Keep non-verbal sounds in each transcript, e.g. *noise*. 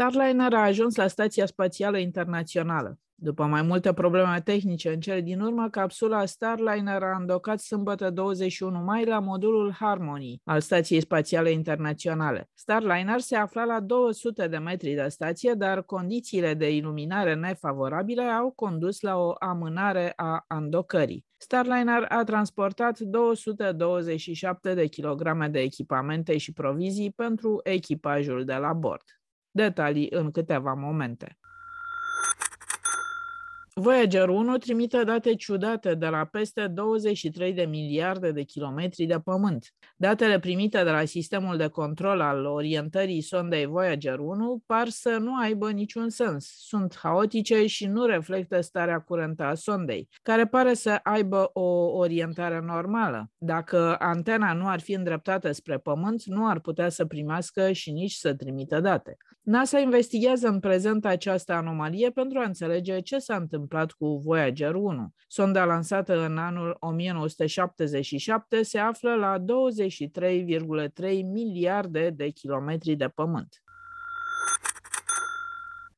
Starliner a ajuns la Stația Spațială Internațională. După mai multe probleme tehnice, în cele din urmă, capsula Starliner a îndocat sâmbătă 21 mai la modulul Harmony al Stației Spațiale Internaționale. Starliner se afla la 200 de metri de stație, dar condițiile de iluminare nefavorabile au condus la o amânare a îndocării. Starliner a transportat 227 de kilograme de echipamente și provizii pentru echipajul de la bord. Detalii în câteva momente. Voyager 1 trimite date ciudate de la peste 23 de miliarde de kilometri de pământ. Datele primite de la sistemul de control al orientării sondei Voyager 1 par să nu aibă niciun sens. Sunt haotice și nu reflectă starea curentă a sondei, care pare să aibă o orientare normală. Dacă antena nu ar fi îndreptată spre pământ, nu ar putea să primească și nici să trimită date. NASA investigează în prezent această anomalie pentru a înțelege ce s-a întâmplat cu Voyager 1. Sonda lansată în anul 1977 se află la 23,3 miliarde de kilometri de pământ.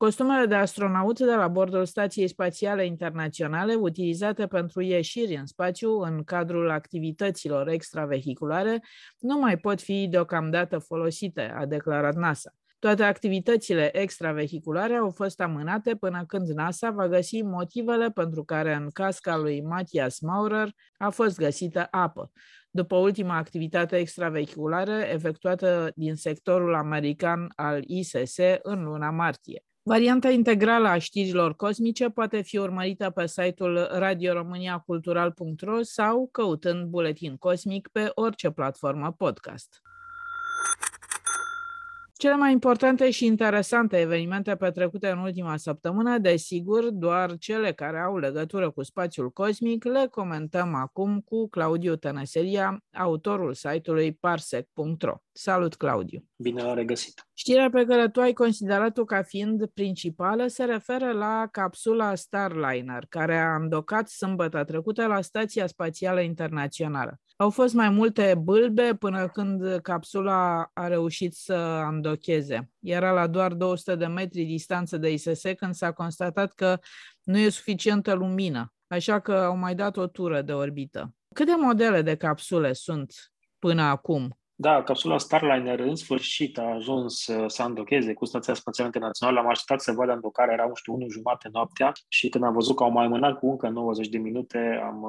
Costumele de astronaut de la bordul Stației Spațiale Internaționale, utilizate pentru ieșiri în spațiu în cadrul activităților extravehiculare, nu mai pot fi deocamdată folosite, a declarat NASA. Toate activitățile extravehiculare au fost amânate până când NASA va găsi motivele pentru care în casca lui Matthias Maurer a fost găsită apă, după ultima activitate extravehiculară efectuată din sectorul american al ISS în luna martie. Varianta integrală a știrilor cosmice poate fi urmărită pe site-ul radioromaniacultural.ro sau căutând buletin cosmic pe orice platformă podcast. Cele mai importante și interesante evenimente petrecute în ultima săptămână, desigur, doar cele care au legătură cu spațiul cosmic, le comentăm acum cu Claudiu Tănăseria, autorul site-ului parsec.ro. Salut, Claudiu! Bine l-a regăsit! Știrea pe care tu ai considerat-o ca fiind principală se referă la capsula Starliner, care a îndocat sâmbătă trecută la Stația Spațială Internațională. Au fost mai multe bâlbe până când capsula a reușit să îndocheze. Era la doar 200 de metri distanță de ISS când s-a constatat că nu e suficientă lumină, așa că au mai dat o tură de orbită. Câte modele de capsule sunt până acum da, capsula Starliner în sfârșit a ajuns să îndocheze cu Stația Spațială Internațională. Am așteptat să văd îndocarea, era, nu știu, 1 jumate noaptea și când am văzut că au mai mânat cu încă 90 de minute, am,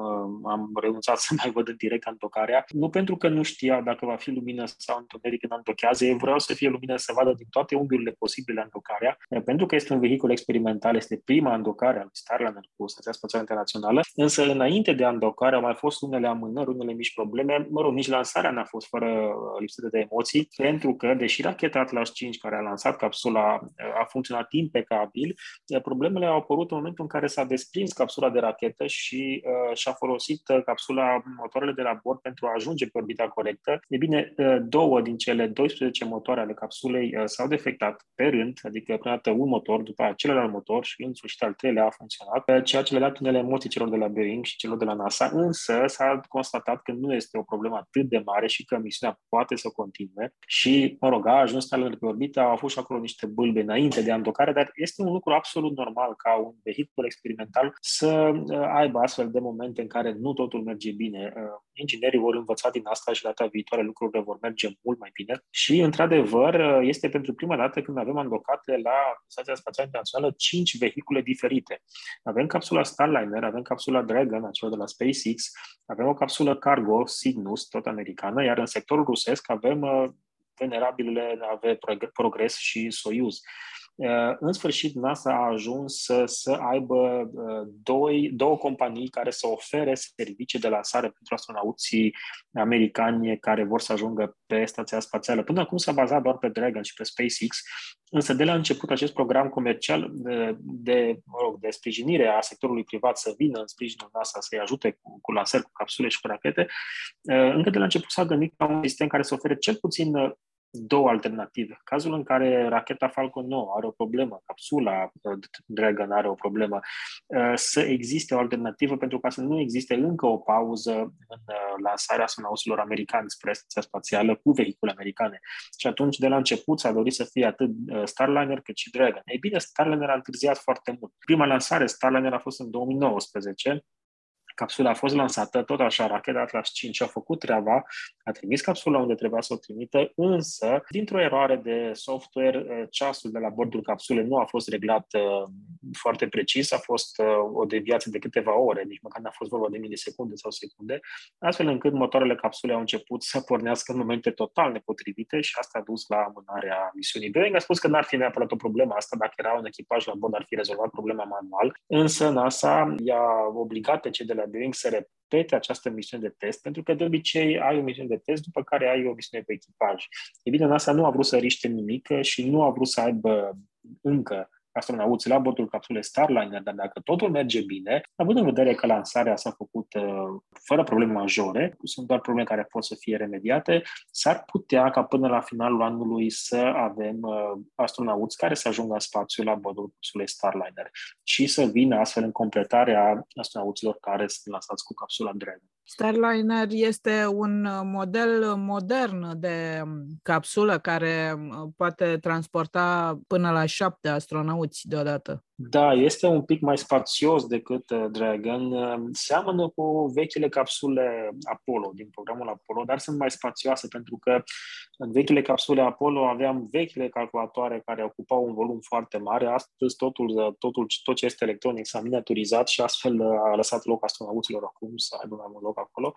am renunțat *laughs* să mai văd în direct îndocarea. Nu pentru că nu știa dacă va fi lumină sau întuneric când îndochează, eu vreau să fie lumină să vadă din toate unghiurile posibile îndocarea, pentru că este un vehicul experimental, este prima îndocare a Starliner cu Stația Spațială Internațională, însă înainte de îndocare au mai fost unele amânări, unele mici probleme, mă rog, nici lansarea n-a fost fără lipsită de emoții, pentru că, deși racheta Atlas 5, care a lansat capsula, a funcționat impecabil, problemele au apărut în momentul în care s-a desprins capsula de rachetă și uh, și-a folosit capsula, motoarele de la bord pentru a ajunge pe orbita corectă. E bine, uh, două din cele 12 motoare ale capsulei uh, s-au defectat pe rând, adică prima dată un motor, după aceea celălalt motor și în sfârșit al treilea a funcționat, ceea ce le-a dat unele emoții celor de la Boeing și celor de la NASA, însă s-a constatat că nu este o problemă atât de mare și că misiunea poate să continue și, mă rog, a ajuns talent pe orbită, au avut și acolo niște bâlbe înainte de andocare, dar este un lucru absolut normal ca un vehicul experimental să uh, aibă astfel de momente în care nu totul merge bine. Uh, inginerii vor învăța din asta și data viitoare lucrurile vor merge mult mai bine și, într-adevăr, uh, este pentru prima dată când avem andocate la Stația Spațială Internațională cinci vehicule diferite. Avem capsula Starliner, avem capsula Dragon, acela de la SpaceX, avem o capsulă cargo, Cygnus, tot americană, iar în sectorul rusesc avem uh, venerabilele nave Progres și Soyuz. În sfârșit, NASA a ajuns să, să aibă doi, două companii care să ofere servicii de lansare pentru astronauții americani care vor să ajungă pe stația spațială. Până acum s-a bazat doar pe Dragon și pe SpaceX, însă de la început acest program comercial de, de, mă rog, de sprijinire a sectorului privat să vină în sprijinul NASA să-i ajute cu, cu lansări, cu capsule și cu rachete, încă de la început s-a gândit ca un sistem care să ofere cel puțin două alternative. Cazul în care racheta Falcon 9 are o problemă, capsula uh, Dragon are o problemă, uh, să existe o alternativă pentru ca să nu existe încă o pauză în uh, lansarea astronauților americani spre stația spațială cu vehicule americane. Și atunci, de la început, s-a dorit să fie atât Starliner cât și Dragon. Ei bine, Starliner a întârziat foarte mult. Prima lansare Starliner a fost în 2019, Capsula a fost lansată, tot așa, racheta Atlas 5 a făcut treaba, a trimis capsula unde trebuia să o trimită, însă, dintr-o eroare de software, eh, ceasul de la bordul capsulei nu a fost reglat uh, foarte precis, a fost uh, o deviație de câteva ore, nici măcar n-a fost vorba de milisecunde sau secunde, astfel încât motoarele capsulei au început să pornească în momente total nepotrivite și asta a dus la amânarea misiunii. Boeing a spus că n-ar fi neapărat o problemă asta, dacă era un echipaj la bord, ar fi rezolvat problema manual, însă NASA i-a obligat pe cei de la Boeing să repete această misiune de test, pentru că de obicei ai o misiune de test, după care ai o misiune pe echipaj. E bine, NASA nu a vrut să riște nimic și nu a vrut să aibă încă astronauți la bordul capsulei Starliner, dar dacă totul merge bine, având în vedere că lansarea s-a făcut uh, fără probleme majore, sunt doar probleme care pot să fie remediate, s-ar putea ca până la finalul anului să avem uh, astronauți care să ajungă în spațiu la bordul capsulei Starliner și să vină astfel în completarea astronauților care sunt lansați cu capsula Dragon. Starliner este un uh, model modern de um, capsulă care um, poate transporta până la șapte astronauți deodată. Da, este un pic mai spațios decât uh, Dragon. Uh, seamănă cu vechile capsule Apollo, din programul Apollo, dar sunt mai spațioase pentru că în vechile capsule Apollo aveam vechile calculatoare care ocupau un volum foarte mare. Astăzi totul, uh, totul, tot ce este electronic s-a miniaturizat și astfel a lăsat loc astronauților acum să aibă mai mult loc acolo.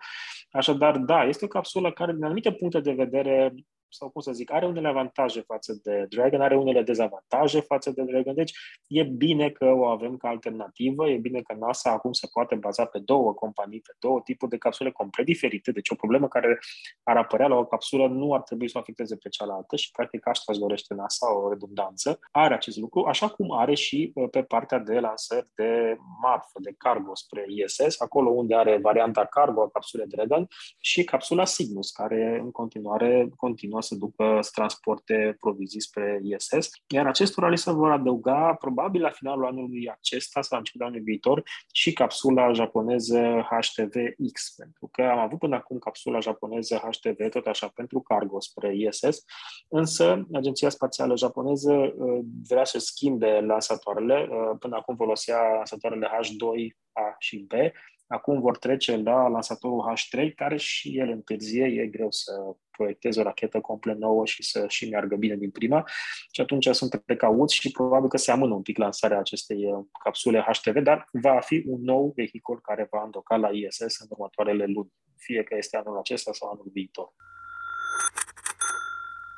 Așadar, da, este o capsulă care, din anumite puncte de vedere, sau cum să zic, are unele avantaje față de Dragon, are unele dezavantaje față de Dragon, deci e bine că o avem ca alternativă, e bine că NASA acum se poate baza pe două companii, pe două tipuri de capsule complet diferite, deci o problemă care ar apărea la o capsulă nu ar trebui să o afecteze pe cealaltă și practic asta își dorește NASA, o redundanță, are acest lucru, așa cum are și uh, pe partea de lansări de marfă, de cargo spre ISS, acolo unde are varianta cargo a capsulei Dragon și capsula Cygnus, care în continuare continuă continuă să ducă să transporte provizii spre ISS, iar acestora li se vor adăuga probabil la finalul anului acesta sau la începutul anului viitor și capsula japoneză HTV-X, pentru că am avut până acum capsula japoneză HTV tot așa pentru cargo spre ISS, însă Agenția Spațială Japoneză uh, vrea să schimbe lansatoarele, uh, până acum folosea lansatoarele H2, A și B, Acum vor trece la lansatorul H3, care și el întârzie, e greu să proiectezi o rachetă complet nouă și să și meargă bine din prima. Și atunci sunt precauți și probabil că se amână un pic lansarea acestei uh, capsule HTV, dar va fi un nou vehicul care va îndoca la ISS în următoarele luni, fie că este anul acesta sau anul viitor.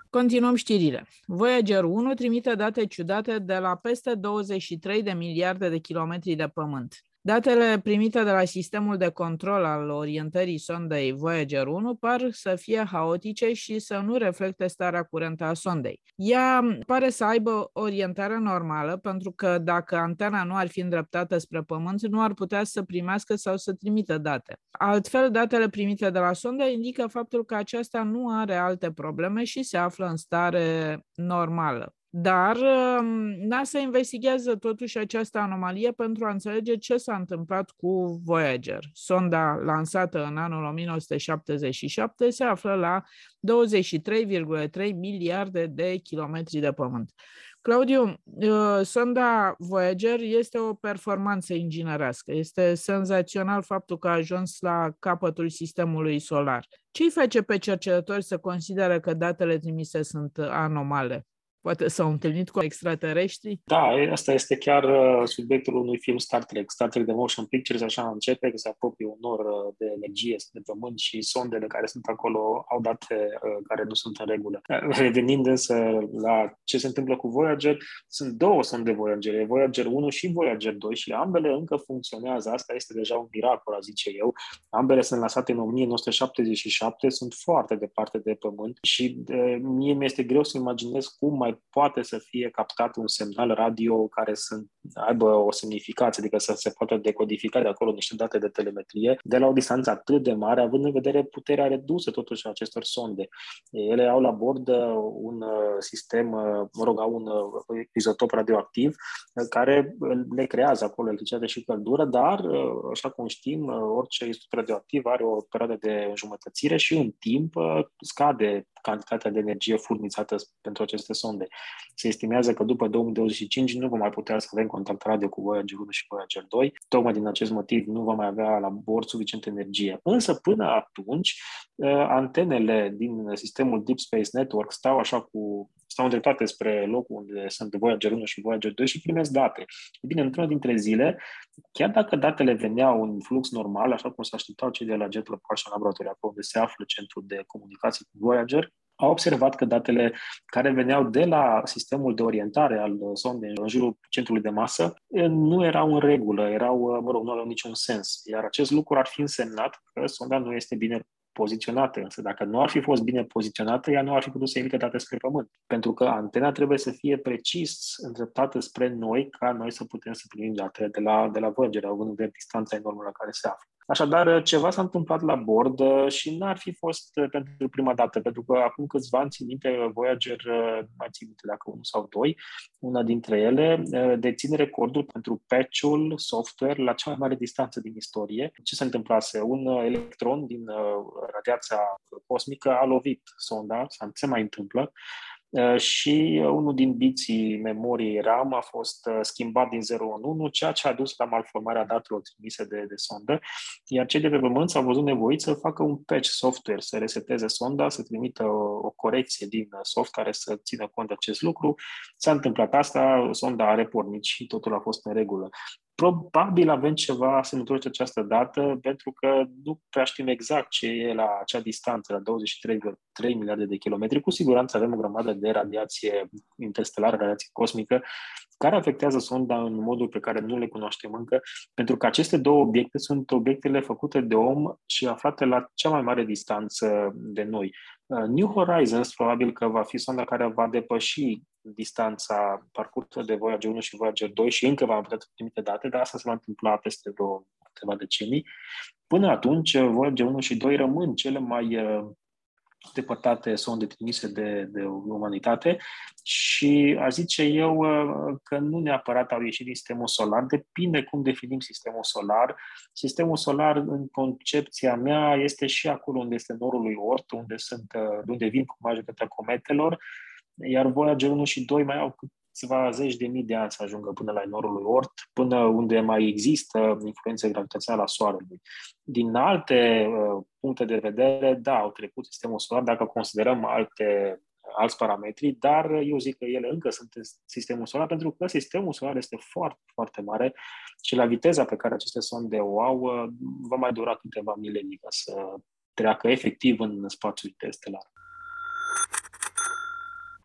Continuăm știrile. Voyager 1 trimite date ciudate de la peste 23 de miliarde de kilometri de pământ. Datele primite de la sistemul de control al orientării sondei Voyager 1 par să fie haotice și să nu reflecte starea curentă a sondei. Ea pare să aibă orientare normală, pentru că dacă antena nu ar fi îndreptată spre Pământ, nu ar putea să primească sau să trimită date. Altfel, datele primite de la sondă indică faptul că aceasta nu are alte probleme și se află în stare normală. Dar um, NASA investigează totuși această anomalie pentru a înțelege ce s-a întâmplat cu Voyager. Sonda lansată în anul 1977 se află la 23,3 miliarde de kilometri de pământ. Claudiu, uh, sonda Voyager este o performanță inginerească. Este senzațional faptul că a ajuns la capătul sistemului solar. Ce îi face pe cercetători să consideră că datele trimise sunt anomale? Poate s-au întâlnit cu extraterestri? Da, asta este chiar uh, subiectul unui film Star Trek. Star Trek de Motion Pictures, așa începe, că se apropie un nor uh, de energie de pământ și sondele care sunt acolo au date uh, care nu sunt în regulă. Revenind însă la ce se întâmplă cu Voyager, sunt două sonde Voyager, Voyager 1 și Voyager 2 și ambele încă funcționează. Asta este deja un miracol, zice eu. Ambele sunt lansate în 1977, sunt foarte departe de pământ și de, mie mi este greu să imaginez cum mai mai poate să fie captat un semnal radio care să aibă o semnificație, adică să se poată decodifica de acolo niște date de telemetrie de la o distanță atât de mare, având în vedere puterea redusă totuși a acestor sonde. Ele au la bord uh, un uh, sistem, uh, mă rog, au un izotop radioactiv care le creează acolo electricitate și căldură, dar, așa cum știm, orice izotop radioactiv are o perioadă de înjumătățire și în timp scade cantitatea de energie furnizată pentru aceste sonde. Se estimează că după 2025 nu vom mai putea să avem contact radio cu Voyager 1 și Voyager 2. Tocmai din acest motiv nu vom mai avea la bord suficientă energie. Însă până atunci, uh, antenele din sistemul Deep Space Network stau așa cu stau îndreptate spre locul unde sunt Voyager 1 și Voyager 2 și primesc date. E bine, într-una dintre zile, chiar dacă datele veneau în flux normal, așa cum se așteptau cei de la Jet Propulsion Laboratory, acolo unde se află centrul de comunicații cu Voyager, au observat că datele care veneau de la sistemul de orientare al sondei în jurul centrului de masă nu erau în regulă, erau, mă rog, nu aveau niciun sens. Iar acest lucru ar fi însemnat că sonda nu este bine poziționată. Însă dacă nu ar fi fost bine poziționată, ea nu ar fi putut să emite date spre Pământ. Pentru că antena trebuie să fie precis îndreptată spre noi, ca noi să putem să primim datele de la, de la Voyager, având în vedere distanța enormă la care se află. Așadar, ceva s-a întâmplat la bord uh, și n-ar fi fost uh, pentru prima dată, pentru că acum câțiva ani, țin minte, Voyager, uh, mai țin minte dacă unul sau doi, una dintre ele deține recordul pentru patch-ul software la cea mai mare distanță din istorie. Ce se întâmplase? Un electron din radiația cosmică a lovit sonda, se mai întâmplă, Uh, și unul din biții memoriei RAM a fost uh, schimbat din 0 în 1, ceea ce a dus la malformarea datelor trimise de, de sondă, iar cei de pe Pământ s-au văzut nevoiți să facă un patch software, să reseteze sonda, să trimită o, o corecție din soft care să țină cont de acest lucru. S-a întâmplat asta, sonda a repornit și totul a fost în regulă. Probabil avem ceva asemănător cu această dată, pentru că nu prea știm exact ce e la acea distanță, la 23,3 miliarde de kilometri. Cu siguranță avem o grămadă de radiație interstelară, radiație cosmică, care afectează sonda în modul pe care nu le cunoaștem încă, pentru că aceste două obiecte sunt obiectele făcute de om și aflate la cea mai mare distanță de noi. Uh, New Horizons probabil că va fi sonda care va depăși distanța parcursă de Voyager 1 și Voyager 2 și încă va putea trimite date, dar asta se va întâmpla peste vreo câteva decenii. Până atunci, Voyager 1 și 2 rămân cele mai uh, depărtate sonde trimise de, de umanitate și aș zice eu uh, că nu neapărat au ieșit din sistemul solar, depinde cum definim sistemul solar. Sistemul solar, în concepția mea, este și acolo unde este norul lui Oort, unde, sunt, uh, unde vin cu majoritatea cometelor, iar Voyager 1 și 2 mai au câțiva zeci de mii de ani să ajungă până la norul lui Oort, până unde mai există influențe gravitaționale a Soarelui. Din alte uh, puncte de vedere, da, au trecut sistemul solar, dacă considerăm alte alți parametri, dar eu zic că ele încă sunt în sistemul solar, pentru că sistemul solar este foarte, foarte mare și la viteza pe care aceste sonde o au, uh, va mai dura câteva milenii ca să treacă efectiv în spațiul interstelar.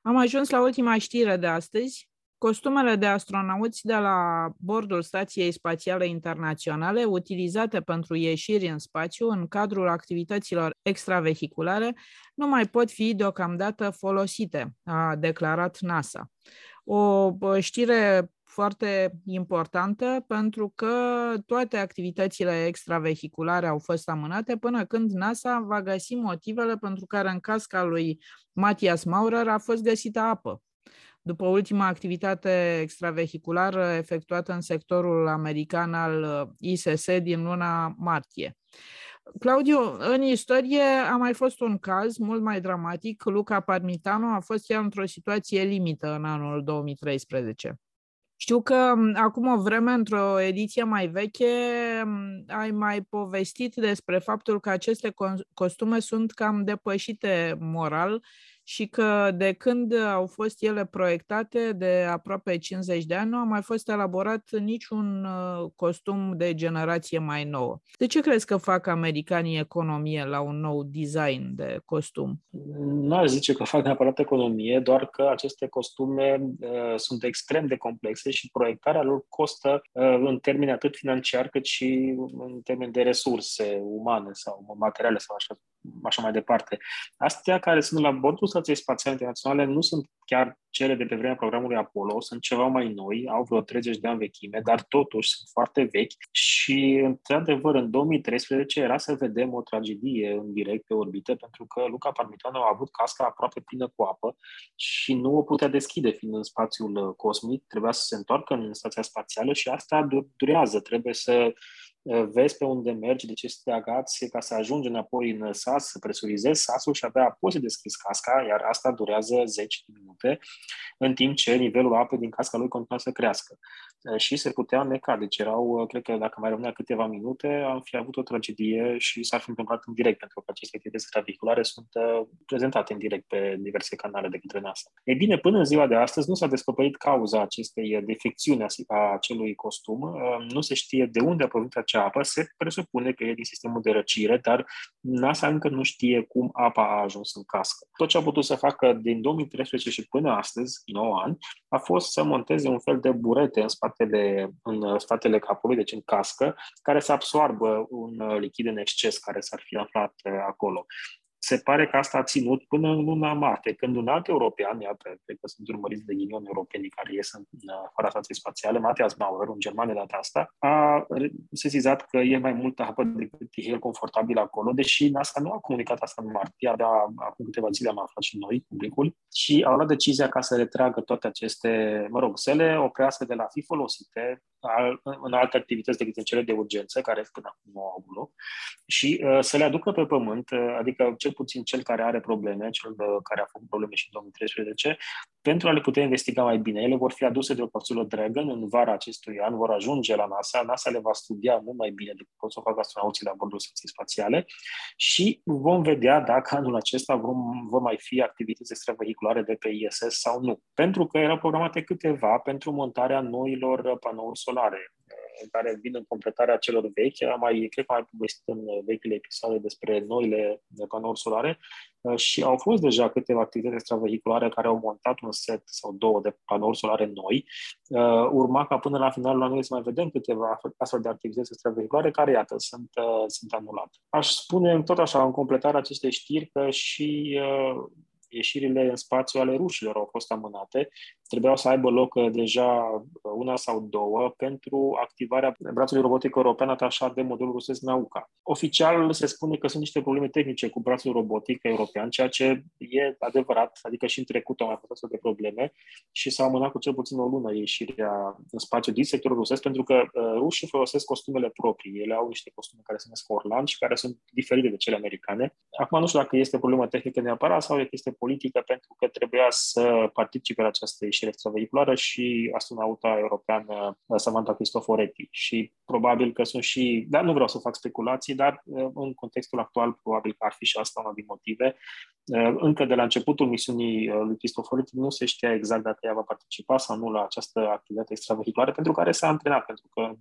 Am ajuns la ultima știre de astăzi. Costumele de astronauți de la bordul Stației Spațiale Internaționale, utilizate pentru ieșiri în spațiu în cadrul activităților extravehiculare, nu mai pot fi deocamdată folosite, a declarat NASA. O știre foarte importantă pentru că toate activitățile extravehiculare au fost amânate până când NASA va găsi motivele pentru care în casca lui Matias Maurer a fost găsită apă. După ultima activitate extravehiculară efectuată în sectorul american al ISS din luna martie. Claudiu, în istorie a mai fost un caz mult mai dramatic. Luca Parmitano a fost chiar într-o situație limită în anul 2013. Știu că acum o vreme, într-o ediție mai veche, ai mai povestit despre faptul că aceste costume sunt cam depășite moral și că de când au fost ele proiectate, de aproape 50 de ani, nu a mai fost elaborat niciun uh, costum de generație mai nouă. De ce crezi că fac americanii economie la un nou design de costum? Nu aș zice că fac neapărat economie, doar că aceste costume uh, sunt extrem de complexe și proiectarea lor costă uh, în termeni atât financiar cât și în termeni de resurse umane sau materiale sau așa, așa mai departe. Astea care sunt la bordul Stației Spațiale Internaționale nu sunt chiar cele de pe vremea programului Apollo, sunt ceva mai noi, au vreo 30 de ani vechime, dar totuși sunt foarte vechi și, într-adevăr, în 2013 era să vedem o tragedie în direct pe orbită, pentru că Luca Parmitano a avut casca aproape plină cu apă și nu o putea deschide fiind în spațiul cosmic, trebuia să se întoarcă în stația spațială și asta durează, trebuie să Eh, vezi pe unde mergi, de ce să te agați ca să ajungi înapoi în sas, să presurizezi sasul și abia apoi să deschizi casca, iar asta durează 10 minute, în timp ce nivelul apei din casca lui continua să crească. Eh, și se putea neca, deci erau, eh, cred că dacă mai rămânea câteva minute, am fi avut o tragedie și s-ar fi întâmplat în direct, pentru că aceste activități extravehiculare sunt prezentate în direct pe diverse canale de către NASA. E bine, până în ziua de astăzi nu s-a descoperit cauza acestei defecțiuni a acelui costum, nu se știe de unde a provenit acea apă, se presupune că e din sistemul de răcire, dar NASA încă nu știe cum apa a ajuns în cască. Tot ce a putut să facă din 2013 și până astăzi, 9 ani, a fost să monteze un fel de burete în spatele, în spatele capului, deci în cască, care să absoarbă un lichid în exces care s-ar fi aflat eh, acolo se pare că asta a ținut până în luna martie, când un alt european, iată, cred că sunt urmăriți de ghinion europenii care ies în afara stației spațiale, Matthias Maurer, un german de data asta, a sesizat că e mai multă apă decât e el confortabil acolo, deși NASA nu a comunicat asta în martie, abia acum câteva zile am aflat și noi, publicul, și au luat decizia ca să retragă toate aceste, mă rog, să le oprească de la fi folosite în alte activități decât în cele de urgență, care până acum nu au avut loc, și uh, să le aducă pe pământ, uh, adică cel puțin cel care are probleme, cel de, care a făcut probleme și în 2013, pentru a le putea investiga mai bine. Ele vor fi aduse de o capsulă Dragon în vara acestui an, vor ajunge la NASA, NASA le va studia mult mai bine decât pot să facă astronauții la bordul stației spațiale și vom vedea dacă anul acesta vom, vor mai fi activități extravehiculare de pe ISS sau nu. Pentru că erau programate câteva pentru montarea noilor panouri solare care vin în completarea celor vechi. Am mai, cred că am mai povestit în vechile episoade despre noile panouri solare uh, și au fost deja câteva activități extravehiculare care au montat un set sau două de panouri solare noi. Uh, urma ca până la finalul anului să mai vedem câteva astfel de activități extravehiculare care, iată, sunt, uh, sunt anulate. Aș spune tot așa, în completarea acestei știri, că și ieșirile în spațiu ale rușilor au fost amânate. Trebuiau să aibă loc uh, deja uh, una sau două pentru activarea brațului robotic european atașat de modelul rusesc Nauka. Oficial se spune că sunt niște probleme tehnice cu brațul robotic european, ceea ce e adevărat, adică și în trecut au mai fost astfel de probleme și s-a amânat cu cel puțin o lună ieșirea în spațiu din sectorul rusesc, pentru că uh, rușii folosesc costumele proprii. Ele au niște costume care se numesc Orlan și care sunt diferite de cele americane. Acum nu știu dacă este o problemă tehnică neapărat sau este politică, pentru că trebuia să participe la această ieșire extravehiculară și astronauta europeană Samantha Cristoforetti. Și probabil că sunt și, dar nu vreau să fac speculații, dar uh, în contextul actual probabil că ar fi și asta una din motive. Uh, încă de la începutul misiunii uh, lui Cristoforetti nu se știa exact dacă ea va participa sau nu la această activitate extravehiculară, pentru care s-a antrenat, pentru că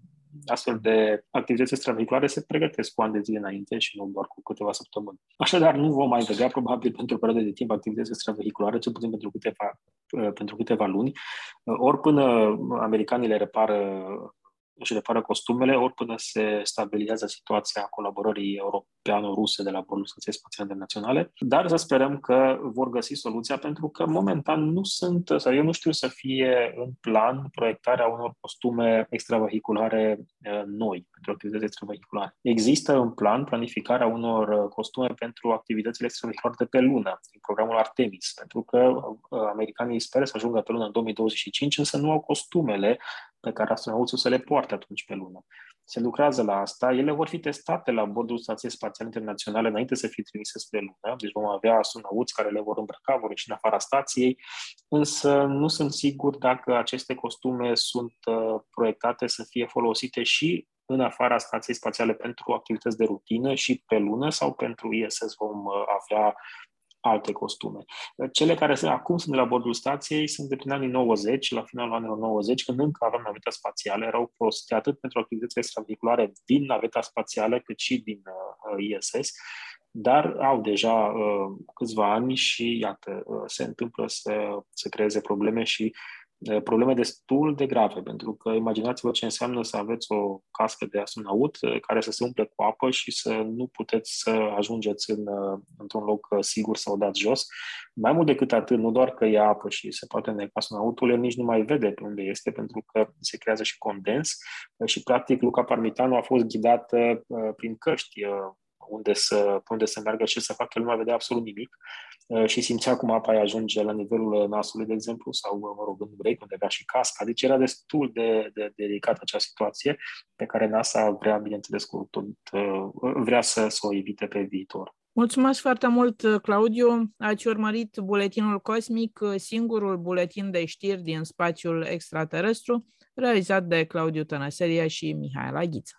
astfel de activități extravehiculare se pregătesc cu ani de zile înainte și nu doar cu câteva săptămâni. Așadar, nu vom mai vedea probabil pentru o perioadă de timp activități extravehiculare, cel puțin pentru câteva, pentru câteva luni, ori până americanii le repară își repară costumele, ori până se stabilizează situația colaborării europeano-ruse de la Bordul Stației Spațiale Internaționale, dar să sperăm că vor găsi soluția, pentru că momentan nu sunt, sau eu nu știu să fie în plan proiectarea unor costume extravehiculare noi, pentru activități extravehiculare. Există în plan planificarea unor costume pentru activitățile extravehiculare de pe lună, în programul Artemis, pentru că americanii speră să ajungă pe lună în 2025, însă nu au costumele pe care astronauții să le poarte atunci pe lună. Se lucrează la asta, ele vor fi testate la bordul Stației Spațiale Internaționale înainte să fie trimise spre lună, deci vom avea astronauți care le vor îmbrăca, vor ieși în afara stației, însă nu sunt sigur dacă aceste costume sunt uh, proiectate să fie folosite și în afara stației spațiale pentru activități de rutină și pe lună sau pentru ISS vom uh, avea alte costume. Cele care sunt, acum sunt de la bordul stației sunt de prin anii 90, la finalul anilor 90, când încă aveam naveta spațială, erau folosite atât pentru activități extravehiculare din naveta spațială, cât și din uh, ISS, dar au deja uh, câțiva ani și, iată, uh, se întâmplă să, să creeze probleme și probleme destul de grave, pentru că imaginați-vă ce înseamnă să aveți o cască de astronaut care să se umple cu apă și să nu puteți să ajungeți în, într-un loc sigur să o dați jos. Mai mult decât atât, nu doar că e apă și se poate neca astronautul, el nici nu mai vede pe unde este, pentru că se creează și condens și, practic, Luca Parmitano a fost ghidată prin căști unde să, unde să meargă și să facă, el nu mai vedea absolut nimic uh, și simțea cum apa ajunge la nivelul nasului, de exemplu, sau, mă rog, în urechi, unde avea și casca. Deci era destul de, de, de delicată acea situație pe care NASA vrea, bineînțeles, cu tot, uh, vrea să, să o evite pe viitor. Mulțumesc foarte mult, Claudiu. Ați urmărit Buletinul Cosmic, singurul buletin de știri din spațiul extraterestru, realizat de Claudiu Tănăseria și Mihaela Ghiță.